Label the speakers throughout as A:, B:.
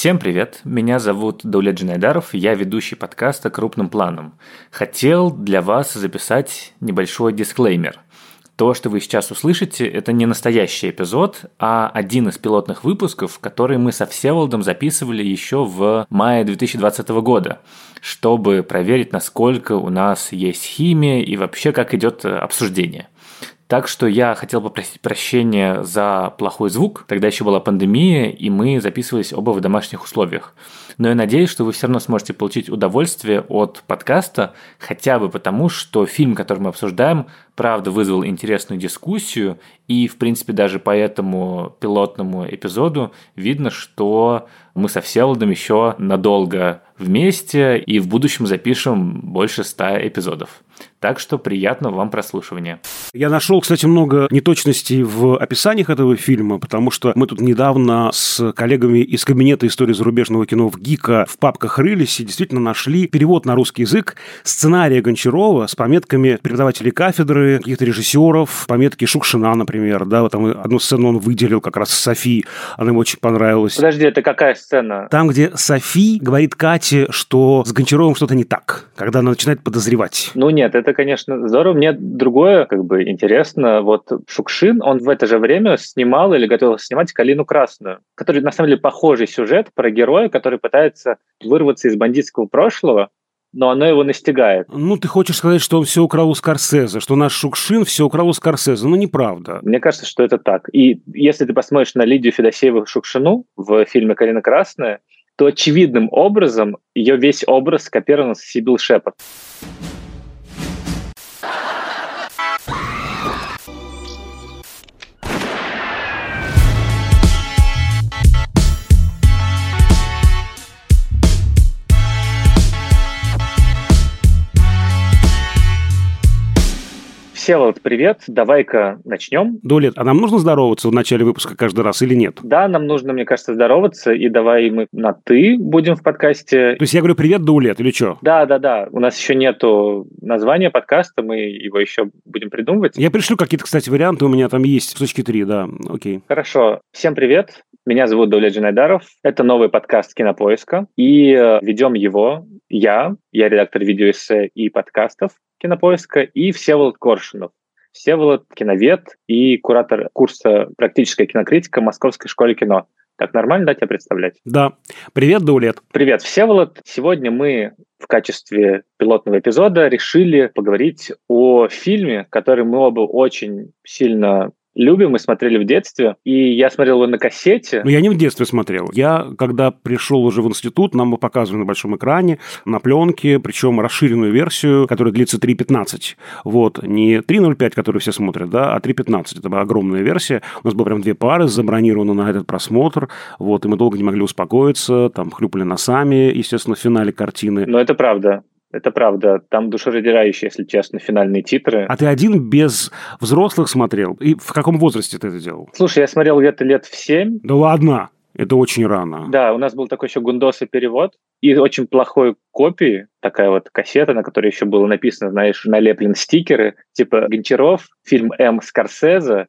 A: Всем привет, меня зовут Даулет Джинайдаров, я ведущий подкаста «Крупным планом». Хотел для вас записать небольшой дисклеймер. То, что вы сейчас услышите, это не настоящий эпизод, а один из пилотных выпусков, который мы со Всеволодом записывали еще в мае 2020 года, чтобы проверить, насколько у нас есть химия и вообще как идет обсуждение. Так что я хотел попросить прощения за плохой звук. Тогда еще была пандемия, и мы записывались оба в домашних условиях. Но я надеюсь, что вы все равно сможете получить удовольствие от подкаста, хотя бы потому, что фильм, который мы обсуждаем, правда вызвал интересную дискуссию, и, в принципе, даже по этому пилотному эпизоду видно, что мы со Всеволодом еще надолго вместе и в будущем запишем больше ста эпизодов. Так что приятного вам прослушивания.
B: Я нашел, кстати, много неточностей в описаниях этого фильма, потому что мы тут недавно с коллегами из кабинета истории зарубежного кино в ГИКа в папках рылись и действительно нашли перевод на русский язык сценария Гончарова с пометками преподавателей кафедры, каких-то режиссеров, пометки Шукшина, например, да, вот там одну сцену он выделил как раз с Софи, она ему очень понравилась.
C: Подожди, это какая сцена?
B: Там, где Софи говорит Кате, что с Гончаровым что-то не так, когда она начинает подозревать.
C: Ну нет, это, конечно, здорово. Мне другое, как бы, интересно. Вот Шукшин, он в это же время снимал или готовился снимать «Калину красную», который, на самом деле, похожий сюжет про героя, который пытается вырваться из бандитского прошлого, но оно его настигает.
B: Ну, ты хочешь сказать, что он все украл у Скорсезе, что наш Шукшин все украл у Скорсезе. Ну, неправда.
C: Мне кажется, что это так. И если ты посмотришь на Лидию Федосееву Шукшину в фильме «Карина Красная», то очевидным образом ее весь образ скопирован с Сибил Шепард. Всеволод, привет. Давай-ка начнем.
B: Долет, а нам нужно здороваться в начале выпуска каждый раз или нет?
C: Да, нам нужно, мне кажется, здороваться, и давай мы на «ты» будем в подкасте.
B: То есть я говорю «Привет, Даулет» или что?
C: Да, да, да. У нас еще нету названия подкаста, мы его еще будем придумывать.
B: Я пришлю какие-то, кстати, варианты, у меня там есть, точки три, да, окей.
C: Хорошо. Всем привет. Меня зовут Даулет Джинайдаров. Это новый подкаст «Кинопоиска», и э, ведем его я, я редактор видеоэссе и подкастов, кинопоиска, и Всеволод Коршунов. Всеволод – киновед и куратор курса «Практическая кинокритика» Московской школы кино. Так нормально, да, тебя представлять?
B: Да. Привет, Даулет.
C: Привет, Всеволод. Сегодня мы в качестве пилотного эпизода решили поговорить о фильме, который мы оба очень сильно любим и смотрели в детстве. И я смотрел его на кассете.
B: Ну, я не в детстве смотрел. Я, когда пришел уже в институт, нам показывали на большом экране, на пленке, причем расширенную версию, которая длится 3.15. Вот, не 3.05, которую все смотрят, да, а 3.15. Это была огромная версия. У нас было прям две пары забронированы на этот просмотр. Вот, и мы долго не могли успокоиться, там хлюпали носами, естественно, в финале картины.
C: Но это правда. Это правда. Там душераздирающие, если честно, финальные титры.
B: А ты один без взрослых смотрел? И в каком возрасте ты это делал?
C: Слушай, я смотрел где-то лет в семь.
B: Да ладно. Это очень рано.
C: Да, у нас был такой еще гундос и перевод. И очень плохой копии, такая вот кассета, на которой еще было написано, знаешь, налеплен стикеры, типа Гончаров, фильм М. Скорсезе,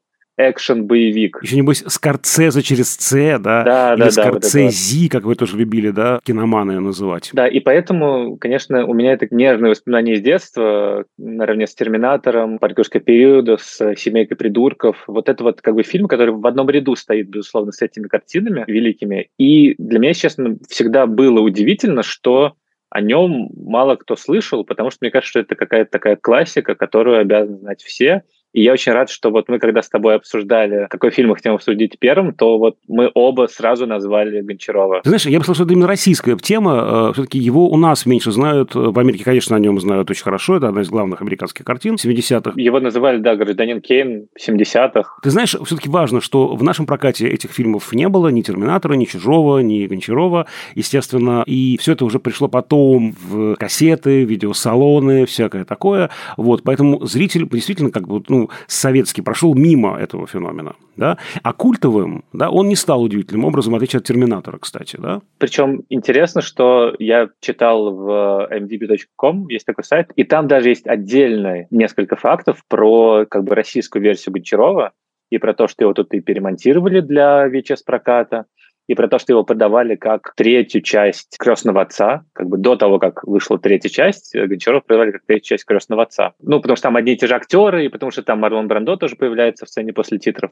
C: экшен-боевик.
B: Еще, небось, Скорцезе через С, да?
C: Да,
B: Или
C: да,
B: Скорцези,
C: да. Вот
B: как вы тоже любили, да, киноманы называть.
C: Да, и поэтому, конечно, у меня это нервные воспоминания из детства, наравне с «Терминатором», «Паркерского периода», с «Семейкой придурков». Вот это вот как бы фильм, который в одном ряду стоит, безусловно, с этими картинами великими. И для меня, честно, всегда было удивительно, что о нем мало кто слышал, потому что мне кажется, что это какая-то такая классика, которую обязаны знать все. И я очень рад, что вот мы, когда с тобой обсуждали, какой фильм мы хотим обсудить первым, то вот мы оба сразу назвали Гончарова.
B: Ты знаешь, я бы сказал, что это именно российская тема. Э, Все-таки его у нас меньше знают. В Америке, конечно, о нем знают очень хорошо. Это одна из главных американских картин 70-х.
C: Его называли, да, гражданин Кейн 70-х.
B: Ты знаешь, все-таки важно, что в нашем прокате этих фильмов не было, ни «Терминатора», ни «Чужого», ни «Гончарова», естественно. И все это уже пришло потом в кассеты, видеосалоны, всякое такое. Вот, поэтому зритель действительно как бы, ну, советский прошел мимо этого феномена. Да? А культовым да, он не стал удивительным образом, в отличие от «Терминатора», кстати. Да?
C: Причем интересно, что я читал в mdb.com, есть такой сайт, и там даже есть отдельно несколько фактов про как бы российскую версию Гончарова, и про то, что его тут и перемонтировали для VHS-проката, и про то, что его подавали как третью часть «Крестного отца», как бы до того, как вышла третья часть, э, Гончаров подавали как третью часть «Крестного отца». Ну, потому что там одни и те же актеры, и потому что там Марлон Брандо тоже появляется в сцене после титров.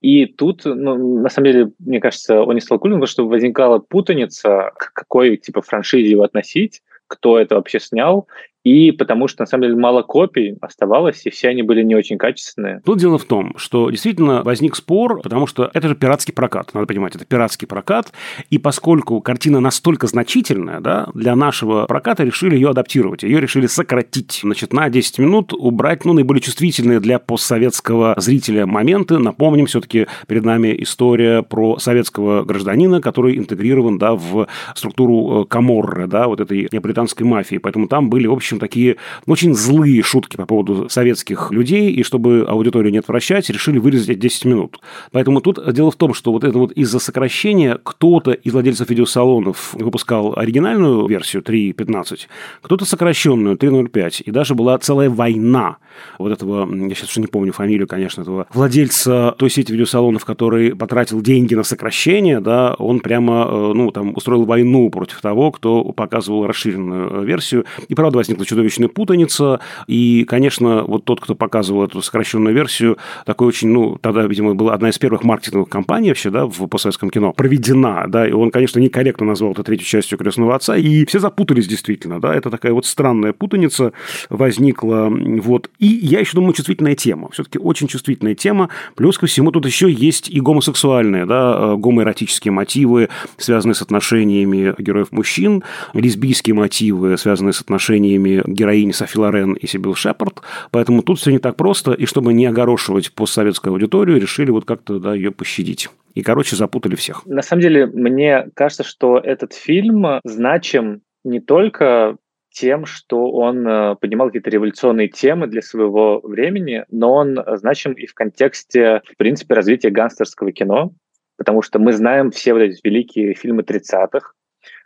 C: И тут, ну, на самом деле, мне кажется, он не культом, потому что возникала путаница, к какой типа франшизе его относить, кто это вообще снял, и потому что, на самом деле, мало копий оставалось, и все они были не очень качественные.
B: Тут дело в том, что действительно возник спор, потому что это же пиратский прокат, надо понимать, это пиратский прокат, и поскольку картина настолько значительная, да, для нашего проката решили ее адаптировать, ее решили сократить, значит, на 10 минут убрать, ну, наиболее чувствительные для постсоветского зрителя моменты. Напомним, все-таки перед нами история про советского гражданина, который интегрирован, да, в структуру э, Каморры, да, вот этой неаполитанской мафии, поэтому там были, в общем, такие очень злые шутки по поводу советских людей, и чтобы аудиторию не отвращать, решили вырезать 10 минут. Поэтому тут дело в том, что вот это вот из-за сокращения кто-то из владельцев видеосалонов выпускал оригинальную версию 3.15, кто-то сокращенную 3.05, и даже была целая война вот этого, я сейчас уже не помню фамилию, конечно, этого владельца той сети видеосалонов, который потратил деньги на сокращение, да, он прямо, э, ну, там, устроил войну против того, кто показывал расширенную версию. И, правда, возник возникла чудовищная путаница, и, конечно, вот тот, кто показывал эту сокращенную версию, такой очень, ну, тогда, видимо, была одна из первых маркетинговых компаний вообще, да, в постсоветском кино, проведена, да, и он, конечно, некорректно назвал это третью частью «Крестного отца», и все запутались действительно, да, это такая вот странная путаница возникла, вот, и я еще думаю, чувствительная тема, все-таки очень чувствительная тема, плюс ко всему тут еще есть и гомосексуальные, да, гомоэротические мотивы, связанные с отношениями героев-мужчин, лесбийские мотивы, связанные с отношениями фильме героини Софи Лорен и Сибил Шепард, поэтому тут все не так просто, и чтобы не огорошивать постсоветскую аудиторию, решили вот как-то да, ее пощадить. И, короче, запутали всех.
C: На самом деле, мне кажется, что этот фильм значим не только тем, что он э, поднимал какие-то революционные темы для своего времени, но он значим и в контексте, в принципе, развития гангстерского кино, потому что мы знаем все вот эти великие фильмы 30-х,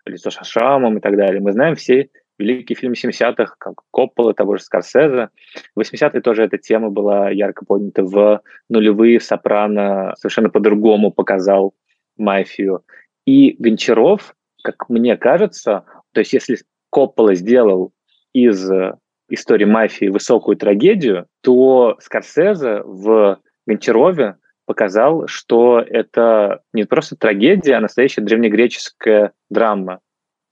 C: «Лицо с шрамом» и так далее. Мы знаем все великие фильмы 70-х, как Коппола, того же Скорсезе. В 80-е тоже эта тема была ярко поднята. В нулевые Сопрано совершенно по-другому показал мафию. И Гончаров, как мне кажется, то есть если Коппола сделал из истории мафии высокую трагедию, то Скорсезе в Гончарове показал, что это не просто трагедия, а настоящая древнегреческая драма.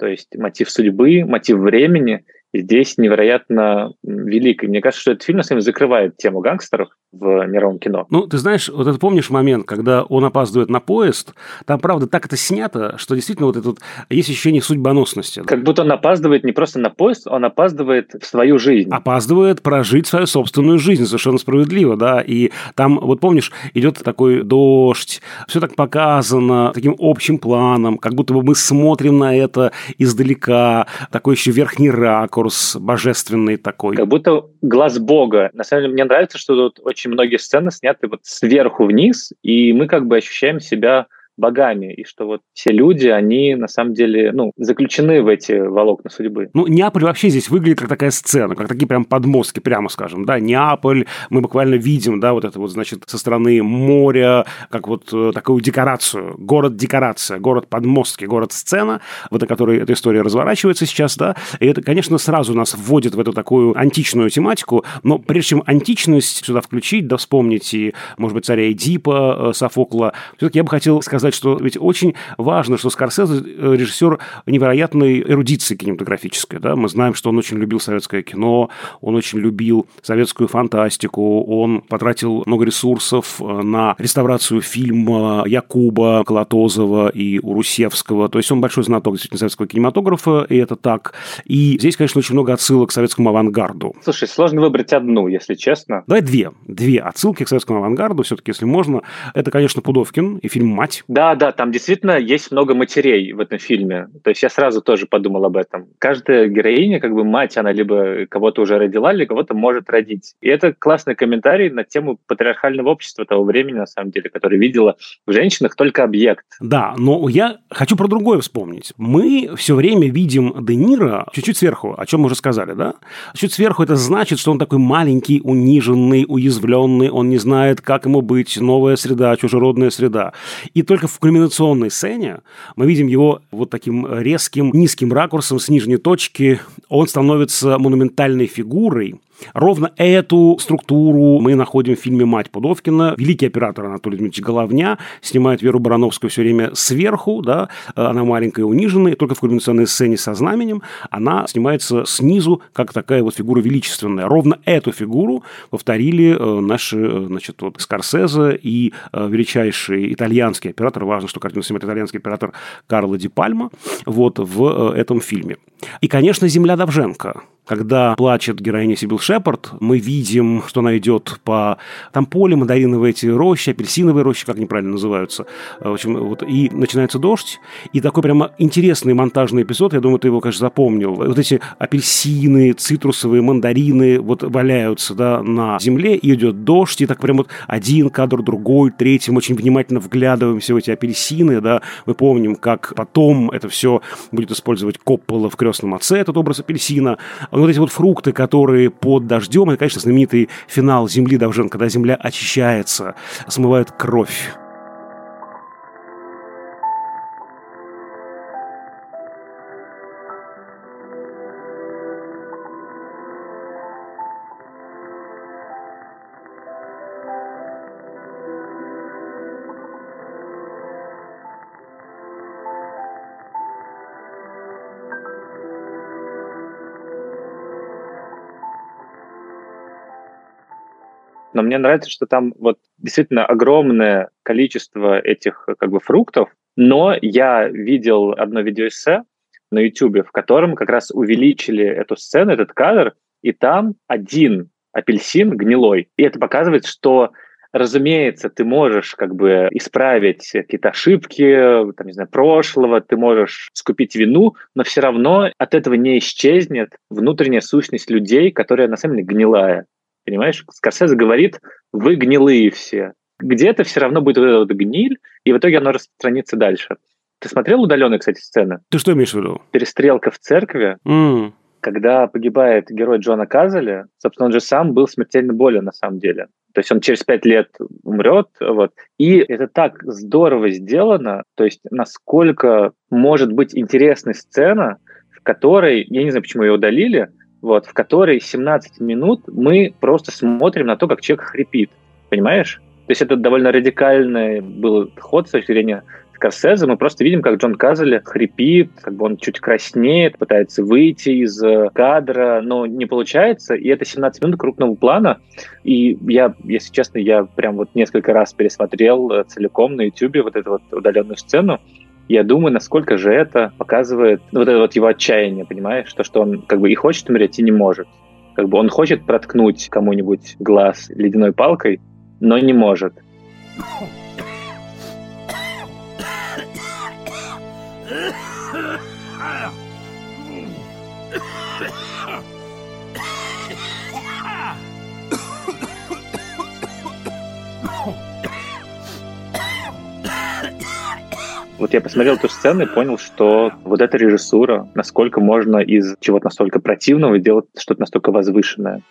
C: То есть мотив судьбы, мотив времени здесь невероятно велик. И мне кажется, что этот фильм, на самом деле, закрывает тему гангстеров, в мировом кино.
B: Ну, ты знаешь, вот это помнишь момент, когда он опаздывает на поезд, там, правда, так это снято, что действительно вот этот есть ощущение судьбоносности.
C: Как будто он опаздывает не просто на поезд, он опаздывает в свою жизнь.
B: Опаздывает прожить свою собственную жизнь, совершенно справедливо, да, и там, вот помнишь, идет такой дождь, все так показано таким общим планом, как будто бы мы смотрим на это издалека, такой еще верхний ракурс, божественный такой.
C: Как будто глаз Бога. На самом деле, мне нравится, что тут очень многие сцены сняты вот сверху вниз, и мы как бы ощущаем себя богами, и что вот все люди, они на самом деле, ну, заключены в эти волокна судьбы.
B: Ну, Неаполь вообще здесь выглядит как такая сцена, как такие прям подмостки, прямо скажем, да, Неаполь, мы буквально видим, да, вот это вот, значит, со стороны моря, как вот э, такую декорацию, город-декорация, город-подмостки, город-сцена, вот на которой эта история разворачивается сейчас, да, и это, конечно, сразу нас вводит в эту такую античную тематику, но прежде чем античность сюда включить, да, вспомнить и, может быть, царя Эдипа, э, Софокла, все-таки я бы хотел сказать сказать, что ведь очень важно, что Скорсезе э, режиссер невероятной эрудиции кинематографической. Да? Мы знаем, что он очень любил советское кино, он очень любил советскую фантастику, он потратил много ресурсов э, на реставрацию фильма Якуба, Колотозова и Урусевского. То есть он большой знаток действительно советского кинематографа, и это так. И здесь, конечно, очень много отсылок к советскому авангарду.
C: Слушай, сложно выбрать одну, если честно.
B: Давай две. Две отсылки к советскому авангарду, все-таки, если можно. Это, конечно, Пудовкин и фильм «Мать».
C: Да, да, там действительно есть много матерей в этом фильме. То есть я сразу тоже подумал об этом. Каждая героиня, как бы мать, она либо кого-то уже родила, либо кого-то может родить. И это классный комментарий на тему патриархального общества того времени, на самом деле, которое видело в женщинах только объект.
B: Да, но я хочу про другое вспомнить. Мы все время видим Де Ниро чуть-чуть сверху, о чем мы уже сказали, да? Чуть сверху это значит, что он такой маленький, униженный, уязвленный, он не знает, как ему быть, новая среда, чужеродная среда. И только только в кульминационной сцене мы видим его вот таким резким низким ракурсом с нижней точки. Он становится монументальной фигурой, Ровно эту структуру мы находим в фильме «Мать Пудовкина». Великий оператор Анатолий Дмитриевич Головня снимает Веру Барановскую все время сверху, да, она маленькая, униженная, только в кульминационной сцене со знаменем она снимается снизу, как такая вот фигура величественная. Ровно эту фигуру повторили э, наши, э, значит, вот Скорсезе и э, величайший итальянский оператор, важно, что картину снимает итальянский оператор Карло Ди Пальма, вот в этом фильме. И, конечно, «Земля Довженко», когда плачет героиня Сибил Шепард, мы видим, что она идет по там поле, мандариновые эти рощи, апельсиновые рощи, как они правильно называются. В общем, вот, и начинается дождь, и такой прямо интересный монтажный эпизод, я думаю, ты его, конечно, запомнил. Вот эти апельсины, цитрусовые, мандарины вот валяются да, на земле, и идет дождь, и так прям вот один кадр, другой, третий, мы очень внимательно вглядываемся в эти апельсины, да, мы помним, как потом это все будет использовать Коппола в «Крестном отце», этот образ апельсина, вот эти вот фрукты, которые под дождем, это, конечно, знаменитый финал «Земли Довжен», когда земля очищается, смывает кровь.
C: Но мне нравится, что там вот действительно огромное количество этих как бы фруктов, но я видел одно видеоэссе на YouTube, в котором как раз увеличили эту сцену, этот кадр, и там один апельсин гнилой. И это показывает, что разумеется, ты можешь как бы исправить какие-то ошибки, там, не знаю, прошлого, ты можешь скупить вину, но все равно от этого не исчезнет внутренняя сущность людей, которая на самом деле гнилая. Понимаешь, Скорсезе говорит, вы гнилые все. Где-то все равно будет вот эта вот гниль, и в итоге оно распространится дальше. Ты смотрел удаленные, кстати, сцены?
B: Ты что имеешь в виду?
C: Перестрелка в церкви.
B: Mm.
C: Когда погибает герой Джона Казали, собственно, он же сам был смертельно болен на самом деле. То есть он через пять лет умрет. Вот. И это так здорово сделано. То есть насколько может быть интересная сцена, в которой, я не знаю, почему ее удалили, вот, в которой 17 минут мы просто смотрим на то, как человек хрипит. Понимаешь? То есть это довольно радикальный был ход с точки зрения Скорсезе. Мы просто видим, как Джон Казали хрипит, как бы он чуть краснеет, пытается выйти из э, кадра, но не получается. И это 17 минут крупного плана. И я, если честно, я прям вот несколько раз пересмотрел э, целиком на YouTube вот эту вот удаленную сцену я думаю, насколько же это показывает вот это вот его отчаяние, понимаешь, то, что он как бы и хочет умереть, и не может. Как бы он хочет проткнуть кому-нибудь глаз ледяной палкой, но не может. Вот я посмотрел эту сцену и понял, что вот эта режиссура, насколько можно из чего-то настолько противного сделать что-то настолько возвышенное.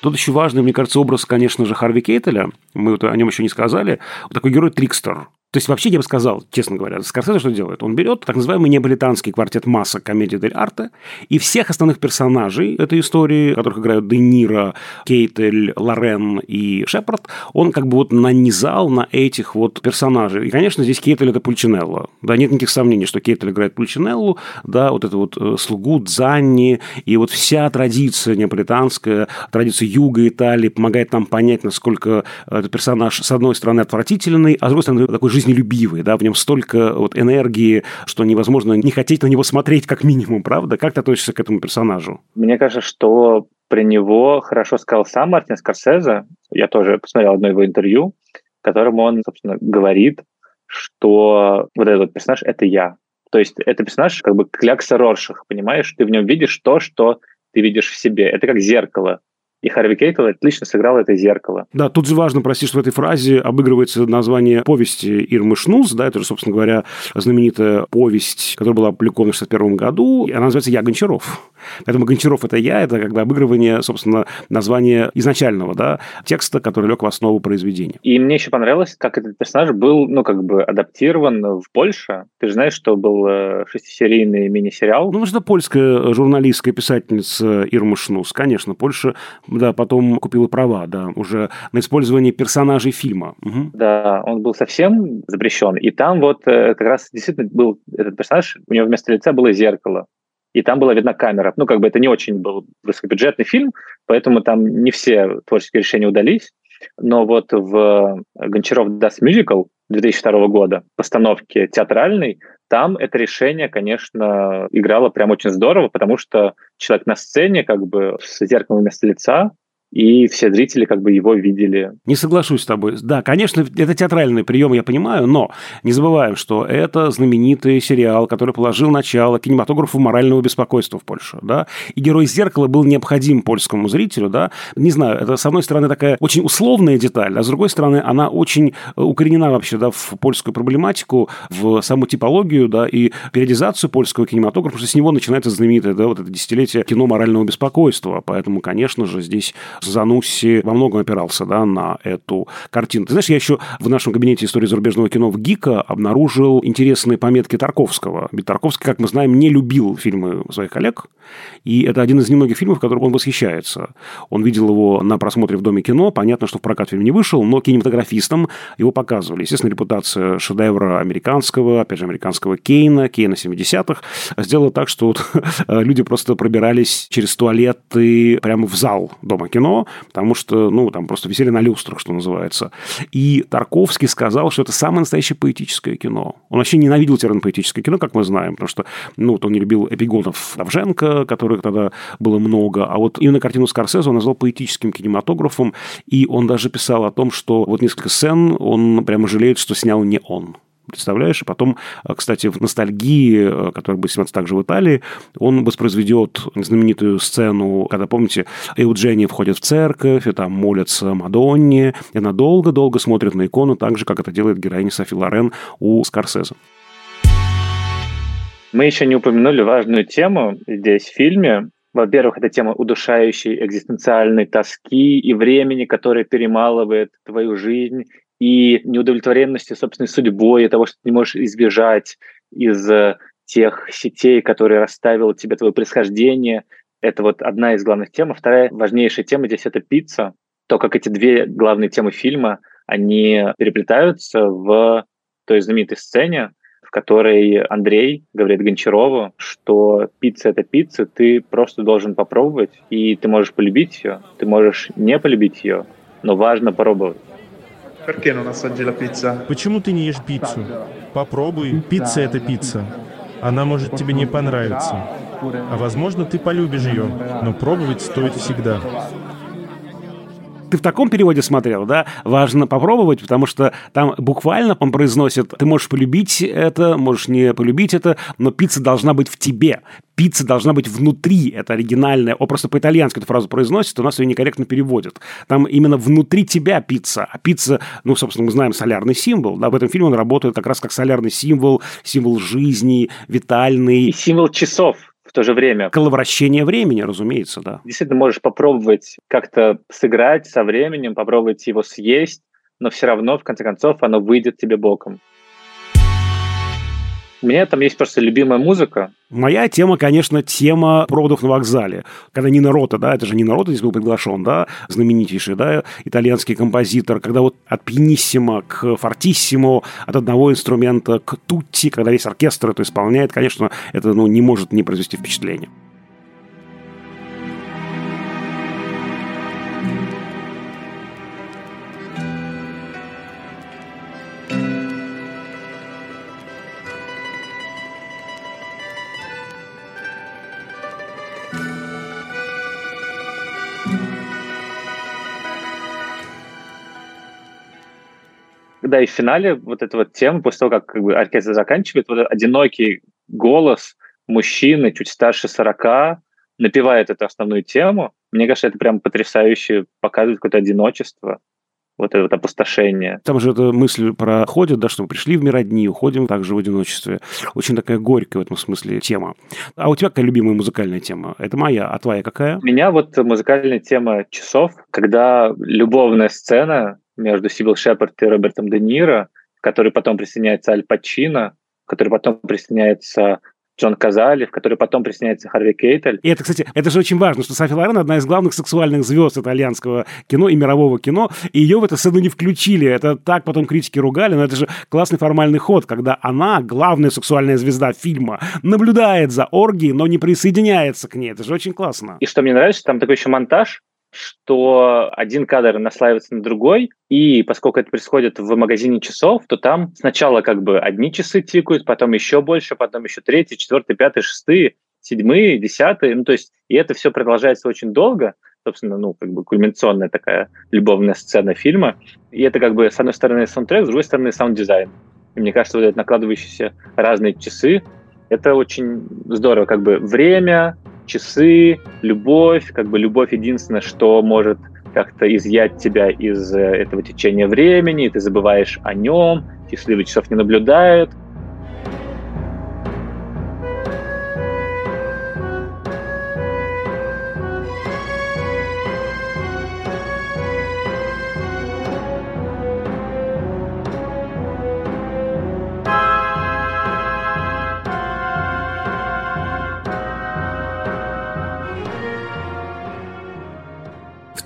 B: Тут еще важный, мне кажется, образ, конечно же, Харви Кейтеля. Мы вот о нем еще не сказали. Такой герой Трикстер. То есть, вообще, я бы сказал, честно говоря, Скорсезе что делает? Он берет так называемый неаполитанский квартет масса комедии дель арте и всех основных персонажей этой истории, которых играют Де Ниро, Кейтель, Лорен и Шепард, он как бы вот нанизал на этих вот персонажей. И, конечно, здесь Кейтель – это Пульчинелло. Да, нет никаких сомнений, что Кейтель играет Пульчинеллу, да, вот это вот э, слугу Дзанни, и вот вся традиция неаполитанская, традиция юга Италии помогает нам понять, насколько этот персонаж, с одной стороны, отвратительный, а с другой стороны, такой жизненный жизнелюбивый, да, в нем столько вот энергии, что невозможно не хотеть на него смотреть как минимум, правда? Как ты относишься к этому персонажу?
C: Мне кажется, что про него хорошо сказал сам Мартин Скорсезе. Я тоже посмотрел одно его интервью, в котором он, собственно, говорит, что вот этот персонаж — это я. То есть это персонаж как бы клякса Роршах, понимаешь? Ты в нем видишь то, что ты видишь в себе. Это как зеркало. И Харви Кейтл отлично сыграл это зеркало.
B: Да, тут же важно, прости, что в этой фразе обыгрывается название повести Ирмы Шнуз, да, это же, собственно говоря, знаменитая повесть, которая была опубликована в 1961 году, и она называется «Я Гончаров». Поэтому Гончаров – это я, это как бы обыгрывание, собственно, названия изначального да, текста, который лег в основу произведения.
C: И мне еще понравилось, как этот персонаж был, ну, как бы адаптирован в Польше. Ты же знаешь, что был э, шестисерийный мини-сериал.
B: Ну, что польская журналистская писательница Ирма Шнус, конечно, Польша, да, потом купила права, да, уже на использование персонажей фильма.
C: Угу. Да, он был совсем запрещен. И там вот э, как раз действительно был этот персонаж, у него вместо лица было зеркало и там была видна камера. Ну, как бы это не очень был высокобюджетный фильм, поэтому там не все творческие решения удались. Но вот в Гончаров Das Musical 2002 года, постановке театральной, там это решение, конечно, играло прям очень здорово, потому что человек на сцене как бы с зеркалом вместо лица, и все зрители как бы его видели.
B: Не соглашусь с тобой. Да, конечно, это театральный прием, я понимаю, но не забываем, что это знаменитый сериал, который положил начало кинематографу морального беспокойства в Польше, да, и «Герой зеркала» был необходим польскому зрителю, да, не знаю, это, с одной стороны, такая очень условная деталь, а с другой стороны, она очень э, укоренена вообще, да, в польскую проблематику, в саму типологию, да, и периодизацию польского кинематографа, потому что с него начинается знаменитое, да, вот это десятилетие кино морального беспокойства, поэтому, конечно же, здесь Занусси во многом опирался да, на эту картину. Ты знаешь, я еще в нашем кабинете истории зарубежного кино в ГИКа обнаружил интересные пометки Тарковского. Ведь Тарковский, как мы знаем, не любил фильмы своих коллег, и это один из немногих фильмов, которых он восхищается. Он видел его на просмотре в Доме кино, понятно, что в прокат фильм не вышел, но кинематографистам его показывали. Естественно, репутация шедевра американского, опять же, американского Кейна, Кейна 70-х, сделала так, что вот, люди просто пробирались через туалеты прямо в зал Дома кино, потому что, ну, там просто висели на люстрах, что называется. И Тарковский сказал, что это самое настоящее поэтическое кино. Он вообще ненавидел термин поэтическое кино, как мы знаем, потому что, ну, вот он не любил эпигонов Давженко, которых тогда было много, а вот именно картину Скорсезе он назвал поэтическим кинематографом, и он даже писал о том, что вот несколько сцен он прямо жалеет, что снял не он. Представляешь? И потом, э, кстати, в «Ностальгии», э, которая будет сниматься также в Италии, он воспроизведет знаменитую сцену, когда, помните, Эуджения входит в церковь, и там молятся Мадонне, и она долго-долго смотрит на икону, так же, как это делает героиня Софи Лорен у Скорсезе.
C: Мы еще не упомянули важную тему здесь в фильме. Во-первых, это тема удушающей экзистенциальной тоски и времени, которое перемалывает твою жизнь и неудовлетворенности собственной судьбой, и того, что ты не можешь избежать из э, тех сетей, которые расставило тебе твое происхождение. Это вот одна из главных тем. А вторая важнейшая тема здесь — это пицца. То, как эти две главные темы фильма, они переплетаются в той знаменитой сцене, в которой Андрей говорит Гончарову, что пицца — это пицца, ты просто должен попробовать, и ты можешь полюбить ее, ты можешь не полюбить ее, но важно попробовать.
D: Почему ты не ешь пиццу? Попробуй. Пицца — это пицца. Она может тебе не понравиться. А возможно, ты полюбишь ее, но пробовать стоит всегда
B: ты в таком переводе смотрел, да, важно попробовать, потому что там буквально он произносит, ты можешь полюбить это, можешь не полюбить это, но пицца должна быть в тебе. Пицца должна быть внутри, это оригинальное. Он просто по-итальянски эту фразу произносит, у нас ее некорректно переводят. Там именно внутри тебя пицца. А пицца, ну, собственно, мы знаем солярный символ. Да, в этом фильме он работает как раз как солярный символ, символ жизни, витальный.
C: И символ часов то же время...
B: Коловращение времени, разумеется, да.
C: Действительно, можешь попробовать как-то сыграть со временем, попробовать его съесть, но все равно, в конце концов, оно выйдет тебе боком. У меня там есть просто любимая музыка.
B: Моя тема, конечно, тема проводов на вокзале. Когда Нина Рота, да, это же Нина Рота здесь был приглашен, да, знаменитейший, да, итальянский композитор, когда вот от пианиссимо к фортиссимо, от одного инструмента к тутти, когда весь оркестр это исполняет, конечно, это, ну, не может не произвести впечатление.
C: Да, и в финале вот эта вот тема, после того, как, как бы, оркестр заканчивает, вот одинокий голос мужчины, чуть старше 40, напевает эту основную тему. Мне кажется, это прям потрясающе показывает какое-то одиночество. вот это вот опустошение.
B: Там же эта мысль проходит, да, что мы пришли в мир одни, уходим также в одиночестве. Очень такая горькая в этом смысле тема. А у тебя какая любимая музыкальная тема? Это моя, а твоя какая?
C: У меня вот музыкальная тема часов, когда любовная сцена между Сибил Шепард и Робертом Де Ниро, в которой потом присоединяется Аль Пачино, в которой потом присоединяется Джон Казали, в который потом присоединяется Харви Кейтель.
B: И это, кстати, это же очень важно, что Софи Лорен одна из главных сексуальных звезд итальянского кино и мирового кино, и ее в эту сцену не включили. Это так потом критики ругали, но это же классный формальный ход, когда она, главная сексуальная звезда фильма, наблюдает за оргией, но не присоединяется к ней. Это же очень классно.
C: И что мне нравится, там такой еще монтаж, что один кадр наслаивается на другой, и поскольку это происходит в магазине часов, то там сначала как бы одни часы тикают, потом еще больше, потом еще третий, четвертый, пятый, шестые, седьмые, десятые, ну то есть и это все продолжается очень долго, собственно, ну как бы кульминационная такая любовная сцена фильма, и это как бы с одной стороны саундтрек, с другой стороны саунд-дизайн. И мне кажется, вот это накладывающиеся разные часы, это очень здорово, как бы время, часы, любовь, как бы любовь единственное, что может как-то изъять тебя из э, этого течения времени, и ты забываешь о нем, счастливый часов не наблюдают,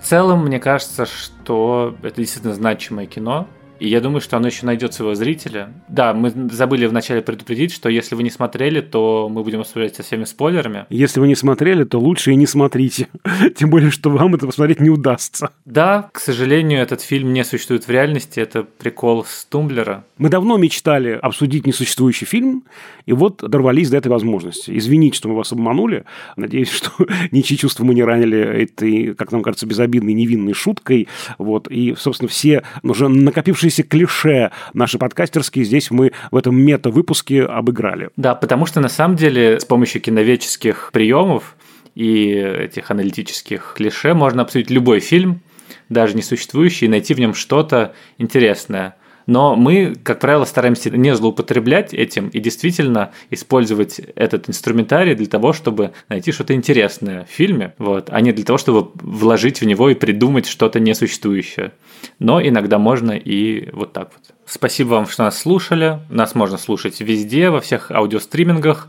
A: целом, мне кажется, что это действительно значимое кино. И я думаю, что оно еще найдет своего зрителя. Да, мы забыли вначале предупредить, что если вы не смотрели, то мы будем обсуждать со всеми спойлерами.
B: Если вы не смотрели, то лучше и не смотрите. Тем более, что вам это посмотреть не удастся.
A: Да, к сожалению, этот фильм не существует в реальности. Это прикол с Тумблера.
B: Мы давно мечтали обсудить несуществующий фильм, и вот дорвались до этой возможности. Извините, что мы вас обманули. Надеюсь, что ничьи чувства мы не ранили этой, как нам кажется, безобидной, невинной шуткой. Вот. И, собственно, все уже накопившие сложившиеся клише наши подкастерские здесь мы в этом мета-выпуске обыграли.
A: Да, потому что на самом деле с помощью киноведческих приемов и этих аналитических клише можно обсудить любой фильм, даже не существующий, и найти в нем что-то интересное. Но мы, как правило, стараемся не злоупотреблять этим и действительно использовать этот инструментарий для того, чтобы найти что-то интересное в фильме, вот, а не для того, чтобы вложить в него и придумать что-то несуществующее. Но иногда можно и вот так вот. Спасибо вам, что нас слушали. Нас можно слушать везде, во всех аудиостримингах.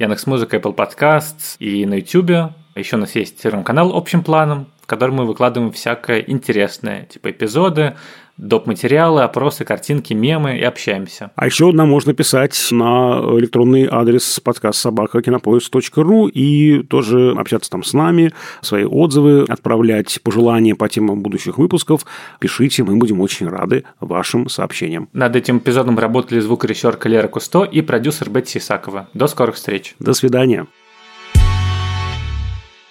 A: Яндекс Музыка, Apple Podcasts и на YouTube. Еще у нас есть телеграм-канал общим планом, в котором мы выкладываем всякое интересное, типа эпизоды, доп. материалы, опросы, картинки, мемы и общаемся.
B: А еще нам можно писать на электронный адрес подкаст собака кинопоиск.ру и тоже общаться там с нами, свои отзывы отправлять, пожелания по темам будущих выпусков. Пишите, мы будем очень рады вашим сообщениям.
A: Над этим эпизодом работали звукорежиссер Лера Кусто и продюсер Бетти Исакова. До скорых встреч.
B: До свидания.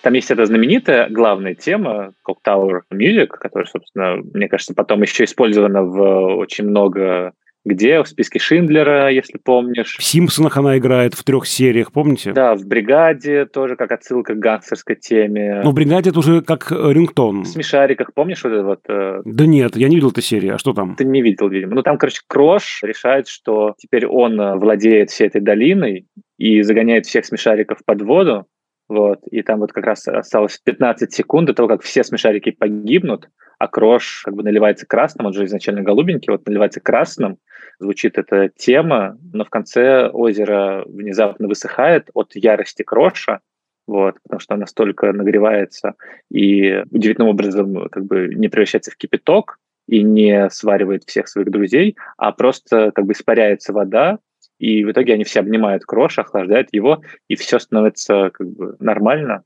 C: Там есть эта знаменитая главная тема Clock Tower Music, которая, собственно, мне кажется, потом еще использована в очень много где? В списке Шиндлера, если помнишь.
B: В «Симпсонах» она играет в трех сериях, помните?
C: Да, в «Бригаде» тоже как отсылка к гангстерской теме.
B: Но в «Бригаде» это уже как э, рингтон.
C: В «Смешариках» помнишь вот это вот? Э...
B: Да нет, я не видел этой серии. А что там?
C: Ты не видел, видимо. Ну, там, короче, Крош решает, что теперь он э, владеет всей этой долиной и загоняет всех смешариков под воду, вот, и там вот как раз осталось 15 секунд до того, как все смешарики погибнут, а крош как бы наливается красным, он же изначально голубенький, вот наливается красным, звучит эта тема, но в конце озеро внезапно высыхает от ярости кроша, вот, потому что он настолько нагревается и удивительным образом как бы не превращается в кипяток и не сваривает всех своих друзей, а просто как бы испаряется вода, и в итоге они все обнимают Кроша, охлаждают его, и все становится как бы нормально.